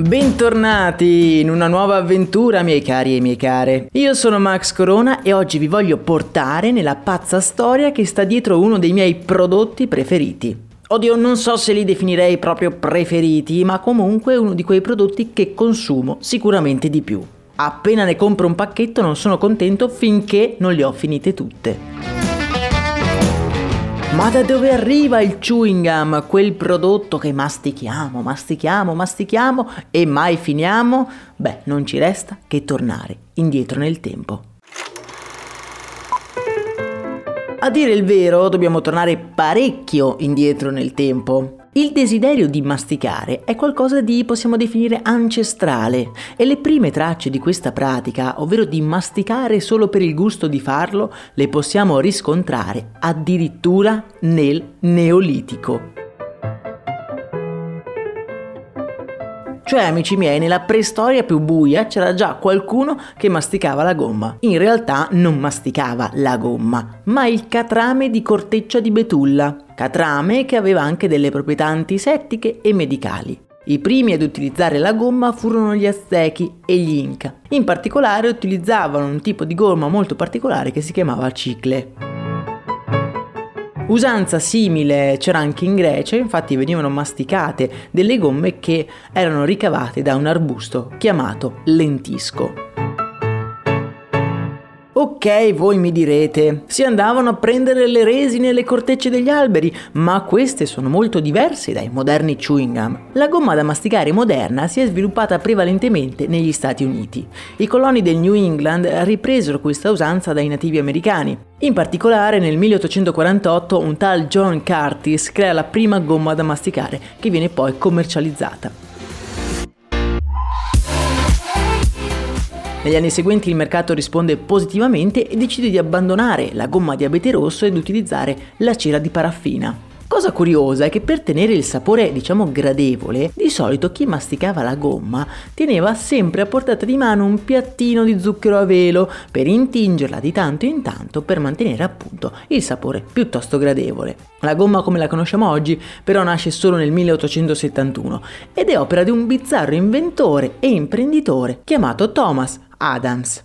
Bentornati in una nuova avventura, miei cari e mie care. Io sono Max Corona e oggi vi voglio portare nella pazza storia che sta dietro uno dei miei prodotti preferiti. Oddio, non so se li definirei proprio preferiti, ma comunque uno di quei prodotti che consumo sicuramente di più. Appena ne compro un pacchetto non sono contento finché non le ho finite tutte. Ma da dove arriva il chewing gum, quel prodotto che mastichiamo, mastichiamo, mastichiamo e mai finiamo? Beh, non ci resta che tornare indietro nel tempo. A dire il vero, dobbiamo tornare parecchio indietro nel tempo. Il desiderio di masticare è qualcosa di, possiamo definire, ancestrale e le prime tracce di questa pratica, ovvero di masticare solo per il gusto di farlo, le possiamo riscontrare addirittura nel Neolitico. Cioè, amici miei, nella preistoria più buia c'era già qualcuno che masticava la gomma. In realtà non masticava la gomma, ma il catrame di corteccia di betulla. Catrame che aveva anche delle proprietà antisettiche e medicali. I primi ad utilizzare la gomma furono gli Aztechi e gli Inca. In particolare utilizzavano un tipo di gomma molto particolare che si chiamava cicle. Usanza simile c'era anche in Grecia, infatti venivano masticate delle gomme che erano ricavate da un arbusto chiamato lentisco. Ok, voi mi direte, si andavano a prendere le resine e le cortecce degli alberi, ma queste sono molto diverse dai moderni chewing gum. La gomma da masticare moderna si è sviluppata prevalentemente negli Stati Uniti. I coloni del New England ripresero questa usanza dai nativi americani. In particolare nel 1848 un tal John Curtis crea la prima gomma da masticare che viene poi commercializzata. Negli anni seguenti il mercato risponde positivamente e decide di abbandonare la gomma di abete rosso ed utilizzare la cera di paraffina. Cosa curiosa è che per tenere il sapore, diciamo, gradevole, di solito chi masticava la gomma teneva sempre a portata di mano un piattino di zucchero a velo per intingerla di tanto in tanto per mantenere appunto il sapore piuttosto gradevole. La gomma come la conosciamo oggi però nasce solo nel 1871 ed è opera di un bizzarro inventore e imprenditore chiamato Thomas Adams.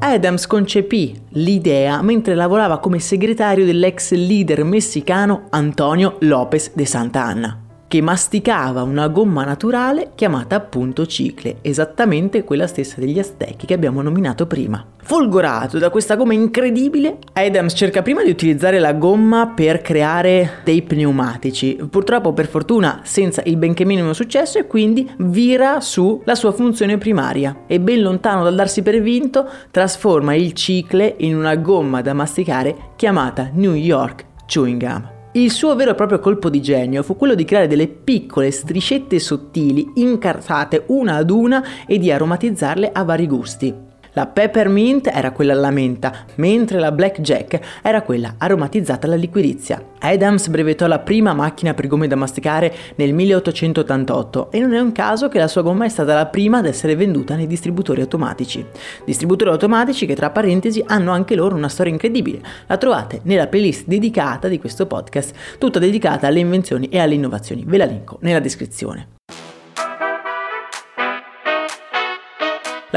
Adams concepì l'idea mentre lavorava come segretario dell'ex leader messicano Antonio López de Santa Anna che masticava una gomma naturale chiamata appunto cicle, esattamente quella stessa degli Aztechi che abbiamo nominato prima. Folgorato da questa gomma incredibile, Adams cerca prima di utilizzare la gomma per creare dei pneumatici, purtroppo per fortuna senza il benché minimo successo e quindi vira sulla sua funzione primaria e ben lontano dal darsi per vinto trasforma il cicle in una gomma da masticare chiamata New York Chewing Gum. Il suo vero e proprio colpo di genio fu quello di creare delle piccole striscette sottili incartate una ad una e di aromatizzarle a vari gusti. La Peppermint era quella alla menta, mentre la Blackjack era quella aromatizzata alla liquirizia. Adams brevettò la prima macchina per gomme da masticare nel 1888 e non è un caso che la sua gomma è stata la prima ad essere venduta nei distributori automatici. Distributori automatici che tra parentesi hanno anche loro una storia incredibile. La trovate nella playlist dedicata di questo podcast, tutta dedicata alle invenzioni e alle innovazioni. Ve la linko nella descrizione.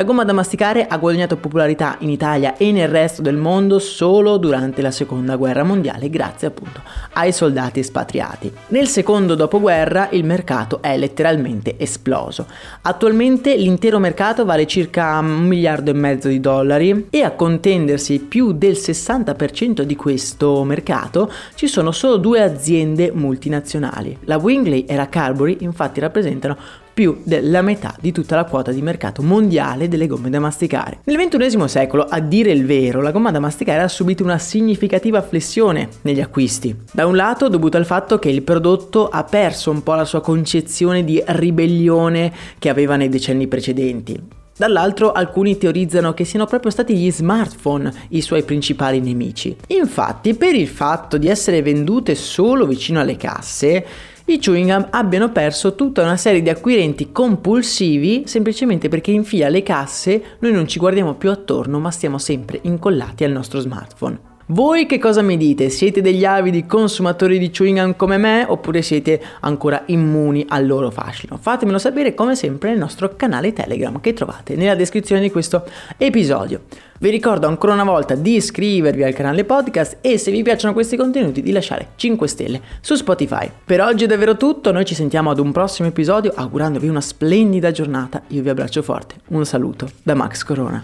La gomma da masticare ha guadagnato popolarità in Italia e nel resto del mondo solo durante la seconda guerra mondiale grazie appunto ai soldati espatriati. Nel secondo dopoguerra il mercato è letteralmente esploso. Attualmente l'intero mercato vale circa un miliardo e mezzo di dollari e a contendersi più del 60% di questo mercato ci sono solo due aziende multinazionali. La Wingley e la Carberry infatti rappresentano più della metà di tutta la quota di mercato mondiale delle gomme da masticare. Nel XXI secolo, a dire il vero, la gomma da masticare ha subito una significativa flessione negli acquisti. Da un lato dovuto al fatto che il prodotto ha perso un po' la sua concezione di ribellione che aveva nei decenni precedenti. Dall'altro alcuni teorizzano che siano proprio stati gli smartphone i suoi principali nemici. Infatti, per il fatto di essere vendute solo vicino alle casse, i chewing gum abbiano perso tutta una serie di acquirenti compulsivi semplicemente perché in fila alle casse noi non ci guardiamo più attorno ma stiamo sempre incollati al nostro smartphone. Voi che cosa mi dite? Siete degli avidi consumatori di chewing gum come me oppure siete ancora immuni al loro fascino? Fatemelo sapere come sempre nel nostro canale Telegram che trovate nella descrizione di questo episodio. Vi ricordo ancora una volta di iscrivervi al canale podcast e se vi piacciono questi contenuti di lasciare 5 stelle su Spotify. Per oggi è davvero tutto, noi ci sentiamo ad un prossimo episodio augurandovi una splendida giornata. Io vi abbraccio forte. Un saluto da Max Corona.